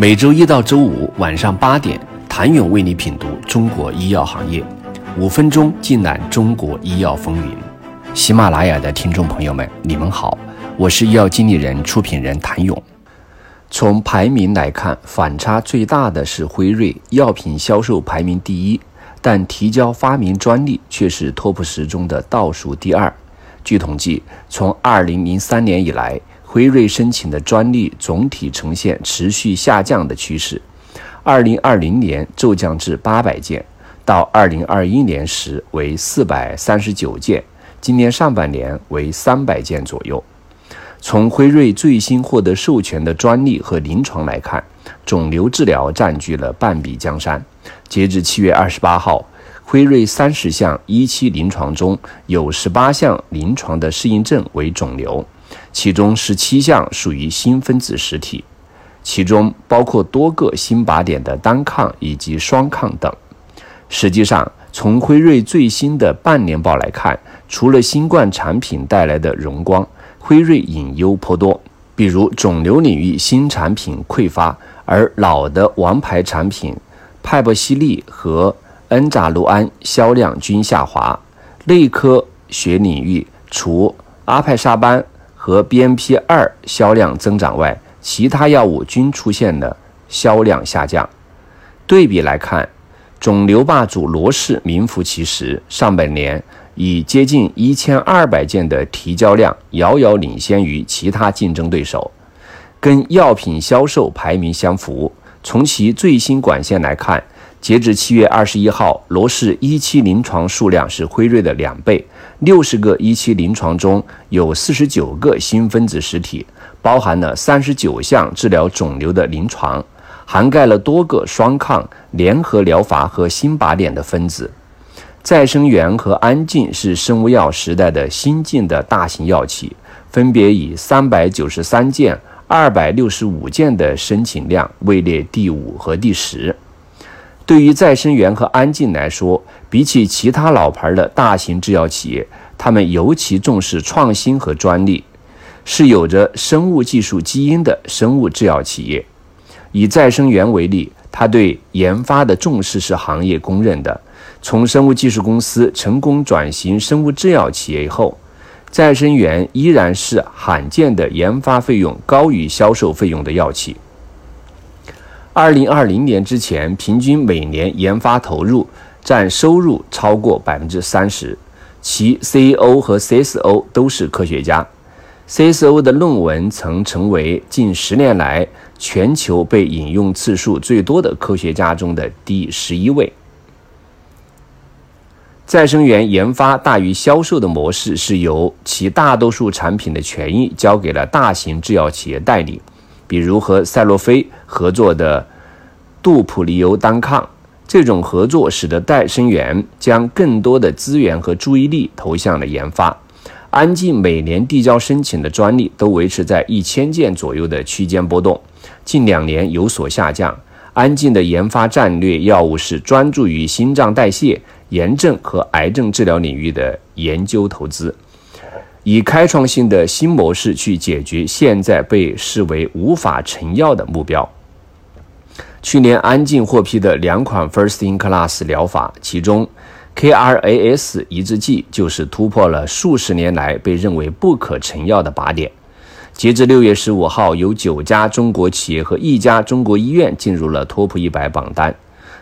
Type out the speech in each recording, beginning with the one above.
每周一到周五晚上八点，谭勇为你品读中国医药行业，五分钟尽览中国医药风云。喜马拉雅的听众朋友们，你们好，我是医药经理人、出品人谭勇。从排名来看，反差最大的是辉瑞，药品销售排名第一，但提交发明专利却是 TOP 十中的倒数第二。据统计，从二零零三年以来，辉瑞申请的专利总体呈现持续下降的趋势，2020年骤降至800件，到2021年时为439件，今年上半年为300件左右。从辉瑞最新获得授权的专利和临床来看，肿瘤治疗占据了半壁江山。截至7月28号。辉瑞三十项一期临床中有十八项临床的适应症为肿瘤，其中十七项属于新分子实体，其中包括多个新靶点的单抗以及双抗等。实际上，从辉瑞最新的半年报来看，除了新冠产品带来的荣光，辉瑞隐忧颇多。比如肿瘤领域新产品匮乏，而老的王牌产品派博西利和恩扎卢安销量均下滑，内科学领域除阿派沙班和 BMP 二销量增长外，其他药物均出现了销量下降。对比来看，肿瘤霸主罗氏名副其实，上半年以接近一千二百件的提交量，遥遥领先于其他竞争对手，跟药品销售排名相符。从其最新管线来看。截至七月二十一号，罗氏一期临床数量是辉瑞的两倍，六十个一期临床中有四十九个新分子实体，包含了三十九项治疗肿瘤的临床，涵盖了多个双抗联合疗法和新靶点的分子。再生元和安进是生物药时代的新进的大型药企，分别以三百九十三件、二百六十五件的申请量位列第五和第十。对于再生元和安进来说，比起其他老牌的大型制药企业，他们尤其重视创新和专利，是有着生物技术基因的生物制药企业。以再生元为例，它对研发的重视是行业公认的。从生物技术公司成功转型生物制药企业以后，再生元依然是罕见的研发费用高于销售费用的药企。二零二零年之前，平均每年研发投入占收入超过百分之三十，其 CEO 和 CSO 都是科学家。CSO 的论文曾成为近十年来全球被引用次数最多的科学家中的第十一位。再生元研发大于销售的模式是由其大多数产品的权益交给了大型制药企业代理。比如和赛洛菲合作的杜普利尤单抗，这种合作使得戴生元将更多的资源和注意力投向了研发。安进每年递交申请的专利都维持在一千件左右的区间波动，近两年有所下降。安进的研发战略药物是专注于心脏代谢、炎症和癌症治疗领域的研究投资。以开创性的新模式去解决现在被视为无法成药的目标。去年安进获批的两款 first-in-class 疗法，其中 KRAS 抑制剂就是突破了数十年来被认为不可成药的靶点。截至六月十五号，有九家中国企业和一家中国医院进入了 Top 一百榜单。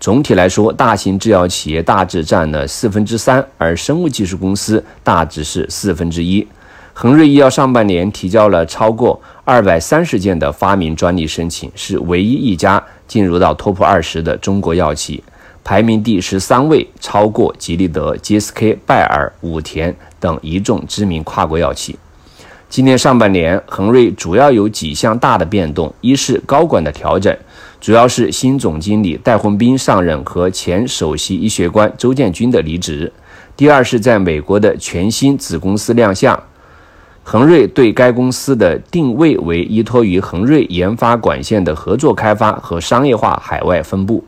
总体来说，大型制药企业大致占了四分之三，而生物技术公司大致是四分之一。恒瑞医药上半年提交了超过二百三十件的发明专利申请，是唯一一家进入到 TOP 二十的中国药企，排名第十三位，超过吉利德、GSK、拜耳、武田等一众知名跨国药企。今年上半年，恒瑞主要有几项大的变动：一是高管的调整。主要是新总经理戴宏斌上任和前首席医学官周建军的离职。第二是在美国的全新子公司亮相，恒瑞对该公司的定位为依托于恒瑞研发管线的合作开发和商业化海外分布。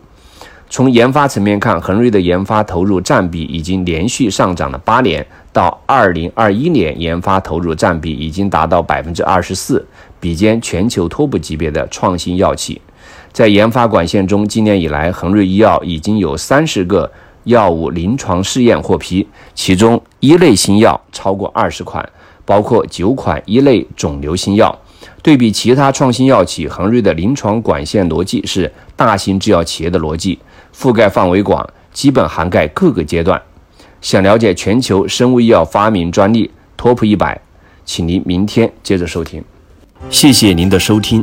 从研发层面看，恒瑞的研发投入占比已经连续上涨了八年，到二零二一年，研发投入占比已经达到百分之二十四，比肩全球托部级别的创新药企。在研发管线中，今年以来，恒瑞医药已经有三十个药物临床试验获批，其中一类新药超过二十款，包括九款一类肿瘤新药。对比其他创新药企，恒瑞的临床管线逻辑是大型制药企业的逻辑，覆盖范围广，基本涵盖各个阶段。想了解全球生物医药发明专利 TOP 一百，请您明天接着收听。谢谢您的收听。